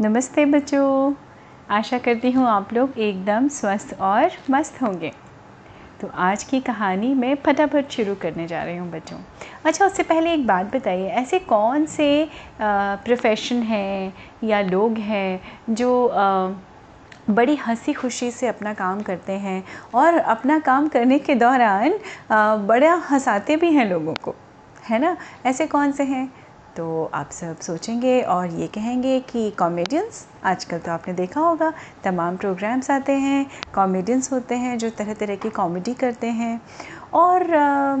नमस्ते बच्चों। आशा करती हूँ आप लोग एकदम स्वस्थ और मस्त होंगे। तो आज की कहानी मैं फटाफट शुरू करने जा रही हूँ बच्चों। अच्छा उससे पहले एक बात बताइए ऐसे कौन से प्रोफेशन हैं या लोग हैं जो आ, बड़ी हँसी खुशी से अपना काम करते हैं और अपना काम करने के दौरान बड़ा हंसाते भी हैं लोगों को? है ना? ऐसे कौन से हैं? तो आप सब सोचेंगे और ये कहेंगे कि कॉमेडियंस आजकल तो आपने देखा होगा तमाम प्रोग्राम्स आते हैं कॉमेडियंस होते हैं जो तरह तरह की कॉमेडी करते हैं और आ,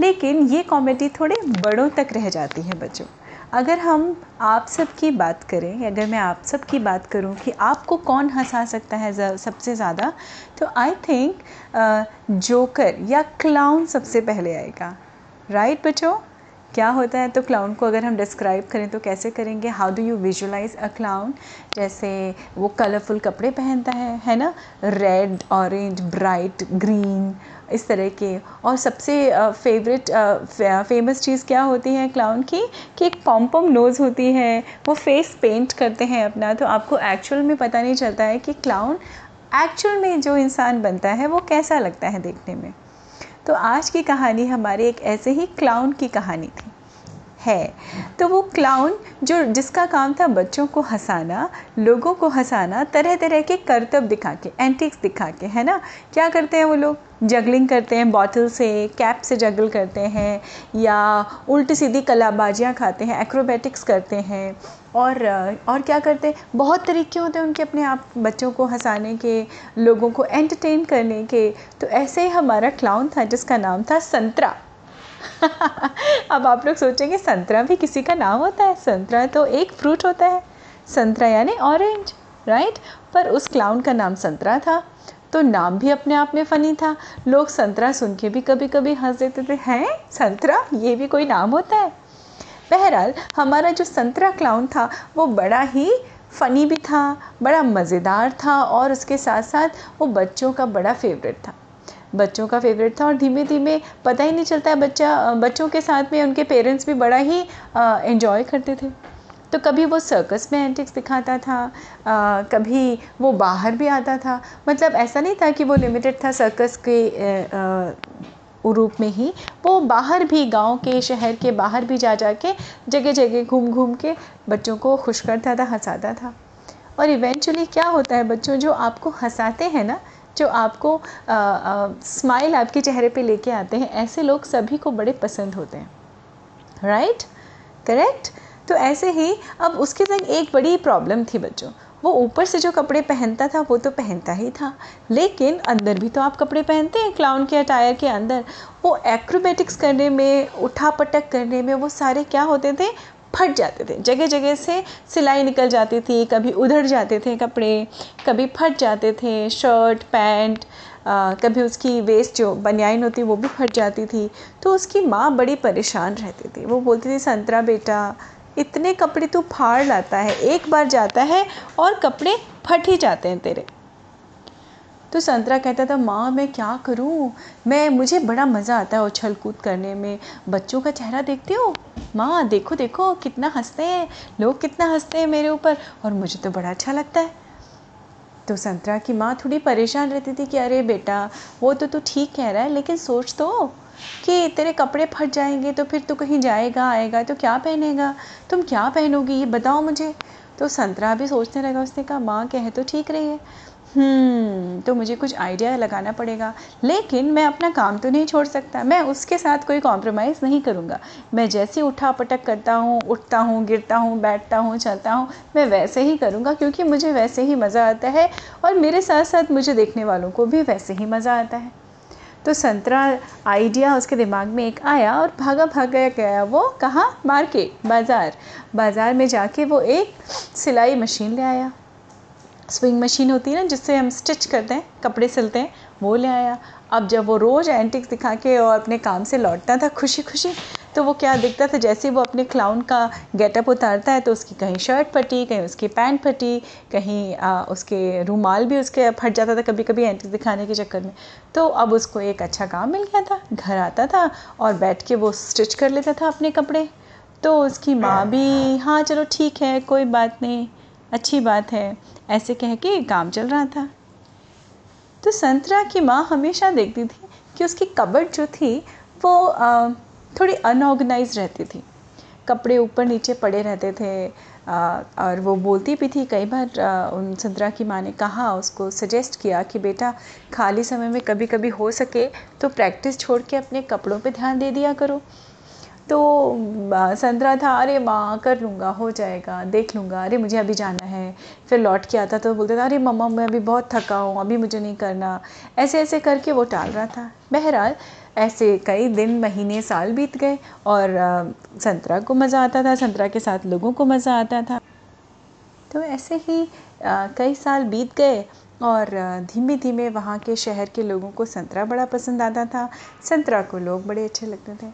लेकिन ये कॉमेडी थोड़े बड़ों तक रह जाती है बच्चों। अगर हम आप सब की बात करें अगर मैं आप सब की बात करूँ कि आपको कौन हंसा सकता है सबसे ज़्यादा तो आई थिंक जोकर या क्लाउन सबसे पहले आएगा। राइट right, बच्चों? क्या होता है? तो क्लाउन को अगर हम डिस्क्राइब करें तो कैसे करेंगे? How do you visualise a clown जैसे वो कलरफुल कपड़े पहनता है है ना? रेड ऑरेंज ब्राइट ग्रीन इस तरह के। और सबसे फेवरेट फ़ेमस चीज़ क्या होती है क्लाउन की? कि एक पॉम नोज़ होती है। वो फेस पेंट करते हैं अपना। तो आपको एक्चुअल में पता नहीं चलता है कि क्लाउन एक्चुअल में जो इंसान बनता है, वो कैसा लगता है देखने में। तो आज की कहानी हमारे एक ऐसे ही क्लाउन की कहानी थी। है। तो वो क्लाउन जो जिसका काम था बच्चों को हंसाना, लोगों को हंसाना तरह तरह के करतब दिखा के एंटिक्स दिखा के है ना? क्या करते हैं वो लोग? जगलिंग करते हैं बॉटल से कैप से जगल करते हैं या उल्टी सीधी कलाबाजियाँ खाते हैं एक्रोबेटिक्स करते हैं। और और क्या करते हैं? बहुत तरीके होते हैं उनके अपने आप बच्चों को हंसाने के, लोगों को एंटरटेन करने के। तो ऐसे ही हमारा क्लाउन था, जिसका नाम था संतरा। अब आप लोग सोचेंगे, संतरा भी किसी का नाम होता है? संतरा तो एक फ्रूट होता है। संतरा यानी ऑरेंज राइट पर उस क्लाउन का नाम संतरा था। तो नाम भी अपने आप में फ़नी था। लोग संतरा सुन के भी कभी कभी हंस देते थे, हैं? संतरा? ये भी कोई नाम होता है? बहरहाल हमारा जो संतरा क्लाउन था वो बड़ा ही फ़नी भी था बड़ा मज़ेदार था और उसके साथ साथ वो बच्चों का बड़ा फेवरेट था। बच्चों का फेवरेट था और धीमे धीमे पता ही नहीं चलता है बच्चा बच्चों के साथ में उनके पेरेंट्स भी बड़ा ही इन्जॉय करते थे। तो कभी वो सर्कस में एंटिक्स दिखाता था आ, कभी वो बाहर भी आता था। मतलब ऐसा नहीं था कि वो लिमिटेड था सर्कस के रूप में ही वो बाहर भी गाँव के, शहर के, बाहर भी जा जा के जगह जगह घूम घूम के बच्चों को खुश करता था, हंसाता था। और इवेंचुअली क्या होता है बच्चों, जो आपको हंसाते हैं ना, जो आपको स्माइल आपके चेहरे पे लेके आते हैं, ऐसे लोग सभी को बड़े पसंद होते हैं। Right right? करेक्ट तो ऐसे ही अब उसके संग एक बड़ी प्रॉब्लम थी बच्चों। वो ऊपर से जो कपड़े पहनता था वो तो पहनता ही था। लेकिन अंदर भी तो आप कपड़े पहनते हैं क्लाउन के अटायर के अंदर। वो एक्रोबेटिक्स करने में उठा पटक करने में वो सारे क्या होते थे? फट जाते थे। जगह जगह से सिलाई निकल जाती थी कभी उधड़ जाते थे कपड़े कभी फट जाते थे। शर्ट पैंट आ, कभी उसकी वेस्ट जो बनियाइन होती वो भी फट जाती थी। तो उसकी माँ बड़ी परेशान रहती थी। वो बोलती थी संतरा बेटा इतने कपड़े तू फाड़ लाता है, एक बार जाता है और कपड़े फट ही जाते हैं तेरे। तो संतरा कहता था, माँ, मैं क्या करूँ? मैं, मुझे बड़ा मज़ा आता है उछल कूद करने में। बच्चों का चेहरा देखते हो? माँ, देखो देखो, कितना हँसते हैं। लोग कितना हँसते हैं मेरे ऊपर, और मुझे तो बड़ा अच्छा लगता है। तो संतरा की माँ थोड़ी परेशान रहती थी कि, अरे बेटा, वो तो तू ठीक कह रहा है, लेकिन सोच तो। कि तेरे कपड़े फट जाएँगे तो फिर तू कहीं जाएगा, आएगा तो क्या पहनेगा? तुम क्या पहनोगी, ये बताओ मुझे। तो संतरा भी सोचने लगा उसने कहा, माँ, कहे तो ठीक रही है। हम्म तो मुझे कुछ आइडिया लगाना पड़ेगा। लेकिन मैं अपना काम तो नहीं छोड़ सकता। मैं उसके साथ कोई कॉम्प्रोमाइज़ नहीं करूँगा। मैं जैसे उठा पटक करता हूँ, उठता हूँ, गिरता हूँ, बैठता हूँ, चलता हूँ, मैं वैसे ही करूँगा क्योंकि मुझे वैसे ही मज़ा आता है और मेरे साथ साथ मुझे देखने वालों को भी वैसे ही मज़ा आता है। तो संतरा आइडिया उसके दिमाग में एक आया और भागा भागा गया वो कहाँ? मार्केट, बाज़ार। बाज़ार में जाके वो एक सिलाई मशीन ले आया। स्विंग मशीन होती है ना, जिससे हम स्टिच करते हैं, कपड़े सिलते हैं, वो ले आया। अब जब वो रोज़ एंटिक्स दिखा के और अपने काम से लौटता था खुशी खुशी तो वो क्या दिखता था? जैसे वो अपने क्लाउन का गेटअप उतारता है तो उसकी कहीं शर्ट फटी कहीं उसकी पैंट फटी कहीं आ, उसके रूमाल भी उसके फट जाता था कभी कभी एंटिक्स दिखाने के चक्कर में। तो अब उसको एक अच्छा काम मिल गया था। घर आता था और बैठ के वो स्टिच कर लेता था अपने कपड़े। तो उसकी माँ भी हाँ चलो ठीक है कोई बात नहीं अच्छी बात है। ऐसे कह के काम चल रहा था। तो संतरा की माँ हमेशा देखती थी कि उसकी कबड जो थी वो थोड़ी अनऑर्गेनाइज रहती थी। कपड़े ऊपर नीचे पड़े रहते थे और वो बोलती भी थी कई बार उन संतरा की माँ ने कहा, उसको सजेस्ट किया कि बेटा, खाली समय में कभी कभी हो सके तो प्रैक्टिस छोड़ के अपने कपड़ों पे ध्यान दे दिया करो। तो संतरा था, अरे माँ, कर लूँगा, हो जाएगा, देख लूँगा, अरे मुझे अभी जाना है। फिर लौट के आता तो बोलते था, अरे मम्मा, मैं अभी बहुत थका हूँ, अभी मुझे नहीं करना। ऐसे ऐसे करके वो टाल रहा था। बहरहाल ऐसे कई दिन, महीने, साल बीत गए और संतरा को मज़ा आता था, संतरा के साथ लोगों को मज़ा आता था। तो ऐसे ही कई साल बीत गए और धीमे धीमे वहाँ के शहर के लोगों को संतरा बड़ा पसंद आता था। संतरा को लोग बड़े अच्छे लगते थे।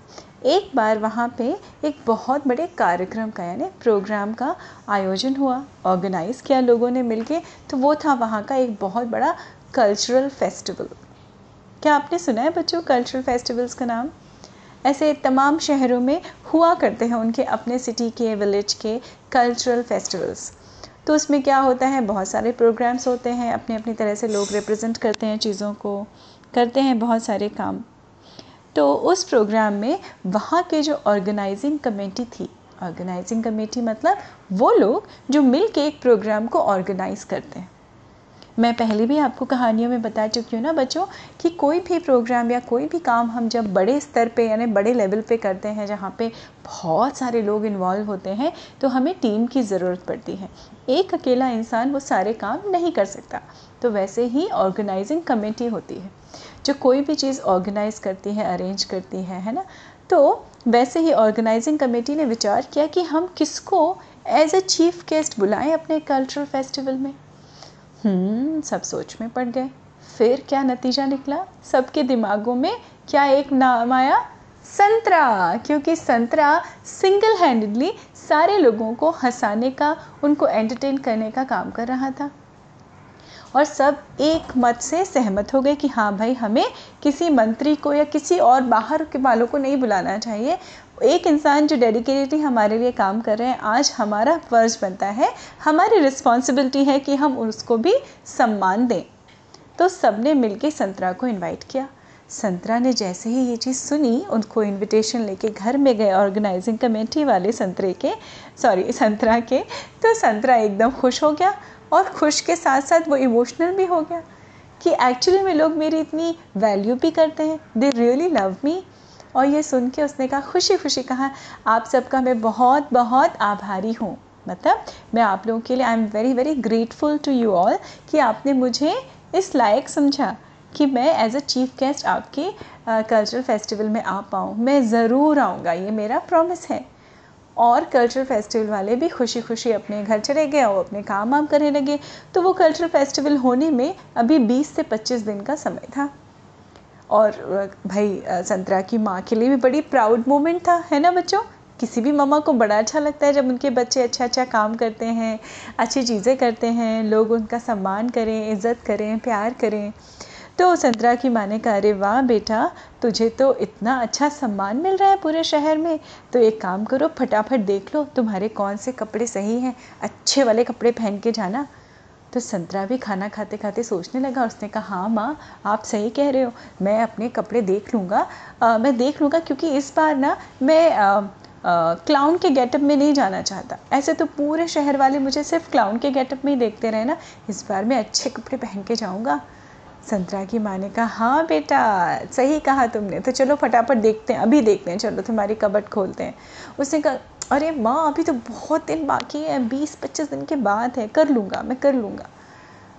एक बार वहाँ पे एक बहुत बड़े कार्यक्रम का, यानी प्रोग्राम का आयोजन हुआ, ऑर्गेनाइज़ किया लोगों ने मिलके। तो वो था वहाँ का एक बहुत बड़ा कल्चरल फेस्टिवल। क्या आपने सुना है बच्चों कल्चरल फेस्टिवल्स का नाम? ऐसे तमाम शहरों में हुआ करते हैं उनके अपने सिटी के विलेज के कल्चरल फेस्टिवल्स तो उसमें क्या होता है? बहुत सारे प्रोग्राम्स होते हैं अपने अपनी तरह से लोग रिप्रेजेंट करते हैं चीज़ों को, करते हैं बहुत सारे काम। तो उस प्रोग्राम में वहाँ के जो ऑर्गेनाइजिंग कमेटी थी ऑर्गेनाइजिंग कमेटी मतलब वो लोग जो मिल के एक प्रोग्राम को ऑर्गेनाइज़ करते हैं। मैं पहले भी आपको कहानियों में बता चुकी हूँ ना बच्चों, कि कोई भी प्रोग्राम या कोई भी काम हम जब बड़े स्तर पे यानी बड़े लेवल पे करते हैं, जहाँ पे बहुत सारे लोग इन्वॉल्व होते हैं तो हमें टीम की ज़रूरत पड़ती है। एक अकेला इंसान वो सारे काम नहीं कर सकता। तो वैसे ही ऑर्गेनाइजिंग कमेटी होती है। जो कोई भी चीज़ ऑर्गेनाइज करती है अरेंज करती है है ना? तो वैसे ही ऑर्गेनाइजिंग कमेटी ने विचार किया कि हम किसको एज ए चीफ गेस्ट बुलाएँ अपने कल्चरल फेस्टिवल में। सब सोच में पड़ गए। फिर क्या नतीजा निकला? सबके दिमागों में क्या एक नाम आया? संतरा। क्योंकि संतरा सिंगल हैंडेडली सारे लोगों को हंसाने का, उनको एंटरटेन करने का काम कर रहा था। और सब एक मत से सहमत हो गए कि हाँ भाई, हमें किसी मंत्री को या किसी और बाहर के वालों को नहीं बुलाना चाहिए। एक इंसान जो डेडिकेटली हमारे लिए काम कर रहे हैं, आज हमारा फ़र्ज़ बनता है, हमारी रिस्पॉन्सिबिलिटी है कि हम उसको भी सम्मान दें। तो सबने मिल के संतरा को इन्वाइट किया। संतरा ने जैसे ही ये चीज़ सुनी, उनको इनविटेशन लेके घर में गए ऑर्गेनाइजिंग कमेटी वाले संतरे के सॉरी संतरा के तो संतरा एकदम खुश हो गया और खुश के साथ साथ वो इमोशनल भी हो गया कि एक्चुअली में लोग मेरी इतनी वैल्यू भी करते हैं दे रियली लव मी और ये सुन के उसने कहा खुशी खुशी कहा, आप सबका मैं बहुत बहुत आभारी हूँ। मतलब मैं आप लोगों के लिए I am very very grateful to you all कि आपने मुझे इस लायक समझा कि मैं एज अ चीफ गेस्ट आपके कल्चरल फेस्टिवल में आ पाऊँ। मैं ज़रूर आऊँगा, ये मेरा प्रॉमिस है। और कल्चरल फेस्टिवल वाले भी खुशी खुशी अपने घर चले गए और अपने काम वाम करने लगे। तो वो कल्चरल फेस्टिवल होने में अभी 20 से 25 दिन का समय था। और भाई संतरा की माँ के लिए भी बड़ी प्राउड मोमेंट था, है ना बच्चों? किसी भी मम्मा को बड़ा अच्छा लगता है जब उनके बच्चे अच्छा अच्छा काम करते हैं, अच्छी चीज़ें करते हैं, लोग उनका सम्मान करें, इज़्ज़त करें, प्यार करें। तो संतरा की माँ ने कहा, अरे वाह बेटा, तुझे तो इतना अच्छा सम्मान मिल रहा है पूरे शहर में। तो एक काम करो, फटाफट देख लो, तुम्हारे कौन से कपड़े सही हैं? अच्छे वाले कपड़े पहन के जाना। तो संतरा भी खाना खाते खाते सोचने लगा उसने कहा हाँ माँ आप सही कह रहे हो। मैं अपने कपड़े देख लूँगा। मैं देख लूँगा क्योंकि इस बार ना मैं आ, क्लाउन के गेटअप में नहीं जाना चाहता। ऐसे तो पूरे शहर वाले मुझे सिर्फ़ क्लाउन के गेटअप में ही देखते रहे ना। इस बार मैं अच्छे कपड़े पहन के जाऊँगा। संतरा की माँ ने कहा हाँ बेटा सही कहा तुमने। तो चलो फटाफट देखते हैं अभी देखते हैं। चलो तुम्हारी कबट खोलते हैं। उसने कहा अरे माँ, अभी तो बहुत दिन बाकी है बीस पच्चीस दिन के बाद है, कर लूँगा, मैं कर लूँगा।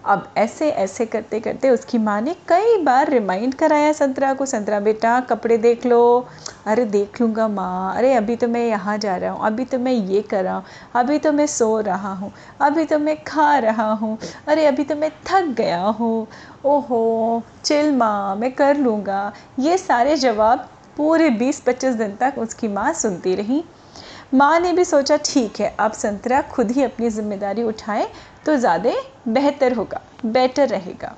अब ऐसे ऐसे करते करते उसकी माँ ने कई बार रिमाइंड कराया संतरा को, संतरा बेटा, कपड़े देख लो। अरे देख लूँगा माँ, अरे अभी तो मैं यहाँ जा रहा हूँ, अभी तो मैं ये कर रहा हूँ, अभी तो मैं सो रहा हूँ, अभी तो मैं खा रहा हूँ, अरे अभी तो मैं थक गया हूँ। ओहो, चिल माँ, मैं कर लूँगा। ये सारे जवाब पूरे बीस पच्चीस दिन तक उसकी माँ सुनती रही। माँ ने भी सोचा, ठीक है, अब संतरा खुद ही अपनी ज़िम्मेदारी उठाए तो ज़्यादा बेहतर होगा, बेटर रहेगा।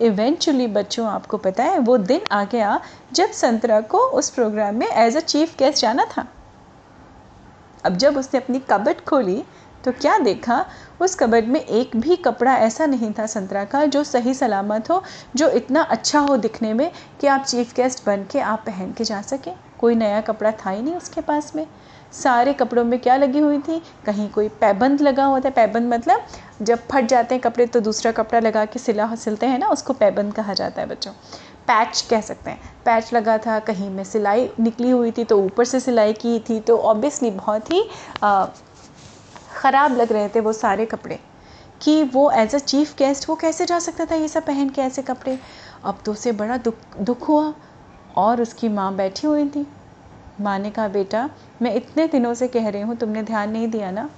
इवेंचुअली बच्चों, आपको पता है, वो दिन आ गया जब संतरा को उस प्रोग्राम में एज अ चीफ गेस्ट जाना था। अब जब उसने अपनी कबट खोली तो क्या देखा, उस कबर्ड में एक भी कपड़ा ऐसा नहीं था संतरा का, जो सही सलामत हो, जो इतना अच्छा हो दिखने में कि आप चीफ गेस्ट बन के आप पहन के जा सकें। कोई नया कपड़ा था ही नहीं उसके पास में। सारे कपड़ों में क्या लगी हुई थी? कहीं कोई पैबंद लगा होता है पैबंद मतलब जब फट जाते हैं कपड़े तो दूसरा कपड़ा लगा के सिला सिलते हैं ना, उसको पैबंद कहा जाता है बच्चों। पैच कह सकते हैं। पैच लगा था, कहीं में सिलाई निकली हुई थी तो ऊपर से सिलाई की थी तो ऑब्वियसली बहुत ही ख़राब लग रहे थे वो सारे कपड़े। कि वो एज अ चीफ गेस्ट वो कैसे जा सकता था ये सब पहन के ऐसे कपड़े? अब तो उसे बड़ा दुख दुख हुआ और उसकी माँ बैठी हुई थी। माँ ने कहा बेटा, मैं इतने दिनों से कह रही हूँ, तुमने ध्यान नहीं दिया ना?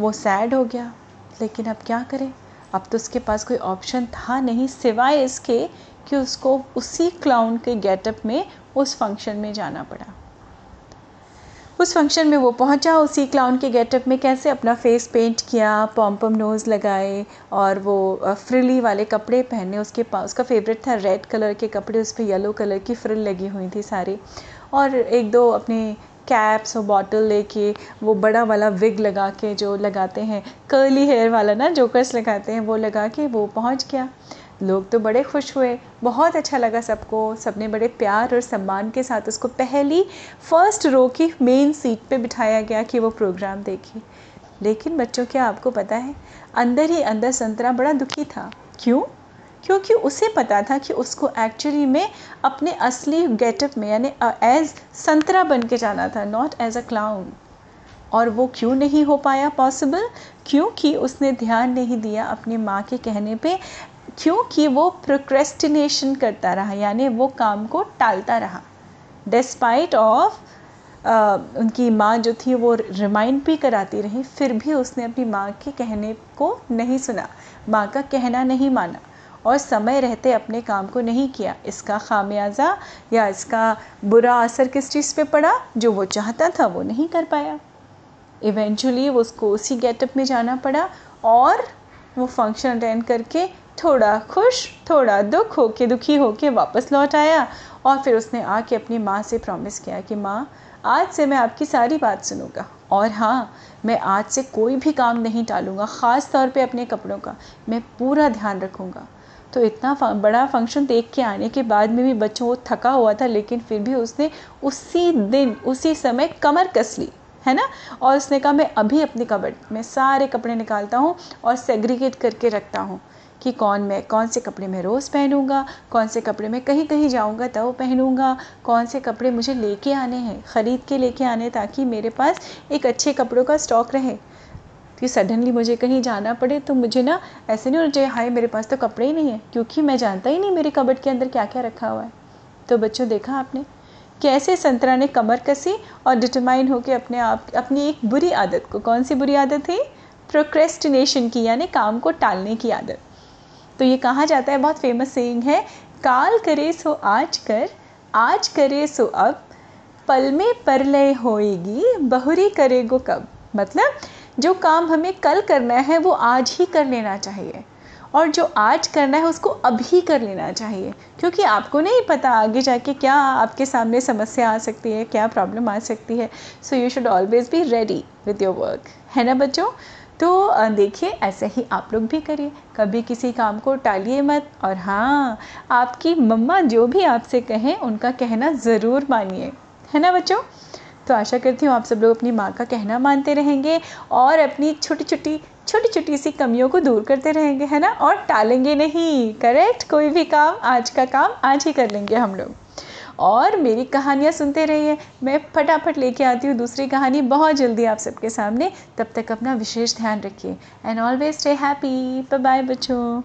वो सैड हो गया। लेकिन अब क्या करें? अब तो उसके पास कोई ऑप्शन था नहीं, सिवाय इसके कि उसको उसी क्लाउन के गेटअप में उस फ़ंक्शन में जाना पड़ा। उस फ़ंक्शन में वो पहुँचा, उसी क्लाउन के गेटअप में कैसे अपना फेस पेंट किया पॉम पम नोज़ लगाए और वो फ्रिली वाले कपड़े पहने, उसके पास उसका फेवरेट था रेड कलर के कपड़े, उस पर येलो कलर की फ्रिल लगी हुई थी सारी। और एक दो अपने कैप्स और बॉटल लेके वो बड़ा वाला विग लगा के जो लगाते हैं कर्ली हेयर वाला ना जोकर्स लगाते हैं, वो लगा के वो पहुँच गया। लोग तो बड़े खुश हुए। बहुत अच्छा लगा सबको। सबने बड़े प्यार और सम्मान के साथ उसको पहली फ़र्स्ट रो की मेन सीट पे बिठाया गया कि वो प्रोग्राम देखे। लेकिन बच्चों, क्या आपको पता है? अंदर ही अंदर संतरा बड़ा दुखी था। क्यों? क्योंकि उसे पता था कि उसको एक्चुअली में अपने असली गेटअप में, यानी एज संतरा बन के जाना था नॉट एज अ क्लाउन और वो क्यों नहीं हो पाया पॉसिबल क्योंकि उसने ध्यान नहीं दिया अपनी माँ के कहने पे, क्योंकि वो प्रोक्रेस्टिनेशन करता रहा, यानी वो काम को टालता रहा. डिस्पाइट ऑफ़ उनकी माँ जो थी, वो रिमाइंड भी कराती रही, फिर भी उसने अपनी माँ के कहने को नहीं सुना. माँ का कहना नहीं माना. और समय रहते अपने काम को नहीं किया। इसका खामियाजा या इसका बुरा असर किस चीज़ पे पड़ा? जो वो चाहता था, वो नहीं कर पाया। इवेंचुअली वो उसको उसी गेटअप में जाना पड़ा और वो फ़ंक्शन अटेंड करके थोड़ा खुश, थोड़ा दुख हो के दुखी हो के वापस लौट आया और फिर उसने आके अपनी माँ से प्रॉमिस किया कि, माँ, आज से मैं आपकी सारी बात सुनूँगा। और हाँ मैं आज से कोई भी काम नहीं टालूँगा, ख़ास तौर पे अपने कपड़ों का। मैं पूरा ध्यान रखूँगा। तो इतना बड़ा फ़ंक्शन देख के आने के बाद में भी बच्चों वो थका हुआ था, लेकिन फिर भी उसने उसी दिन, उसी समय कमर कस ली, है ना? और उसने कहा, मैं अभी अपनी कबर्ड में सारे कपड़े निकालता हूँ और सेग्रीगेट करके रखता हूँ कि कौन मैं, कौन से कपड़े मैं रोज़ पहनूँगा, कौन से कपड़े मैं कहीं कहीं जाऊँगा तब पहनूँगा, कौन से कपड़े मुझे लेके आने हैं, ख़रीद के लेके आने ताकि मेरे पास एक अच्छे कपड़ों का स्टॉक रहे। कि सडनली मुझे कहीं जाना पड़े तो मुझे ना ऐसे नहीं होना चाहिए, हाय, मेरे पास तो कपड़े ही नहीं है। क्योंकि मैं जानता ही नहीं मेरे कबट के अंदर क्या क्या रखा हुआ है। तो बच्चों, देखा आपने? कैसे संतरा ने कमर कसी और डिटरमाइन होकर अपने आप, अपनी एक बुरी आदत को, कौन सी बुरी आदत थी? प्रोक्रेस्टिनेशन की, यानी काम को टालने की आदत। तो ये कहा जाता है, बहुत फ़ेमस सेइंग है, काल करे सो आज कर, आज करे सो अब, पल में परलय होएगी, बहुरी करेगो कब? मतलब जो काम हमें कल करना है, वो आज ही कर लेना चाहिए। और जो आज करना है, उसको अभी कर लेना चाहिए। क्योंकि आपको नहीं पता आगे जाके क्या आपके सामने समस्या आ सकती है, क्या प्रॉब्लम आ सकती है। So you should always be ready with your work है ना बच्चों? तो देखिए, ऐसे ही आप लोग भी करिए। कभी किसी काम को टालिए मत। और हाँ आपकी मम्मा जो भी आपसे कहें, उनका कहना ज़रूर मानिए। है ना बच्चों? तो आशा करती हूँ आप सब लोग अपनी माँ का कहना मानते रहेंगे और अपनी छोटी छोटी छोटी छोटी सी कमियों को दूर करते रहेंगे, है ना? और टालेंगे नहीं करेक्ट कोई भी काम, आज का काम, आज ही कर लेंगे हम लोग। और मेरी कहानियाँ सुनते रहिए। मैं फटाफट लेके आती हूँ दूसरी कहानी बहुत जल्दी आप सबके सामने। तब तक अपना विशेष ध्यान रखिए। And always stay happy bye बच्चों।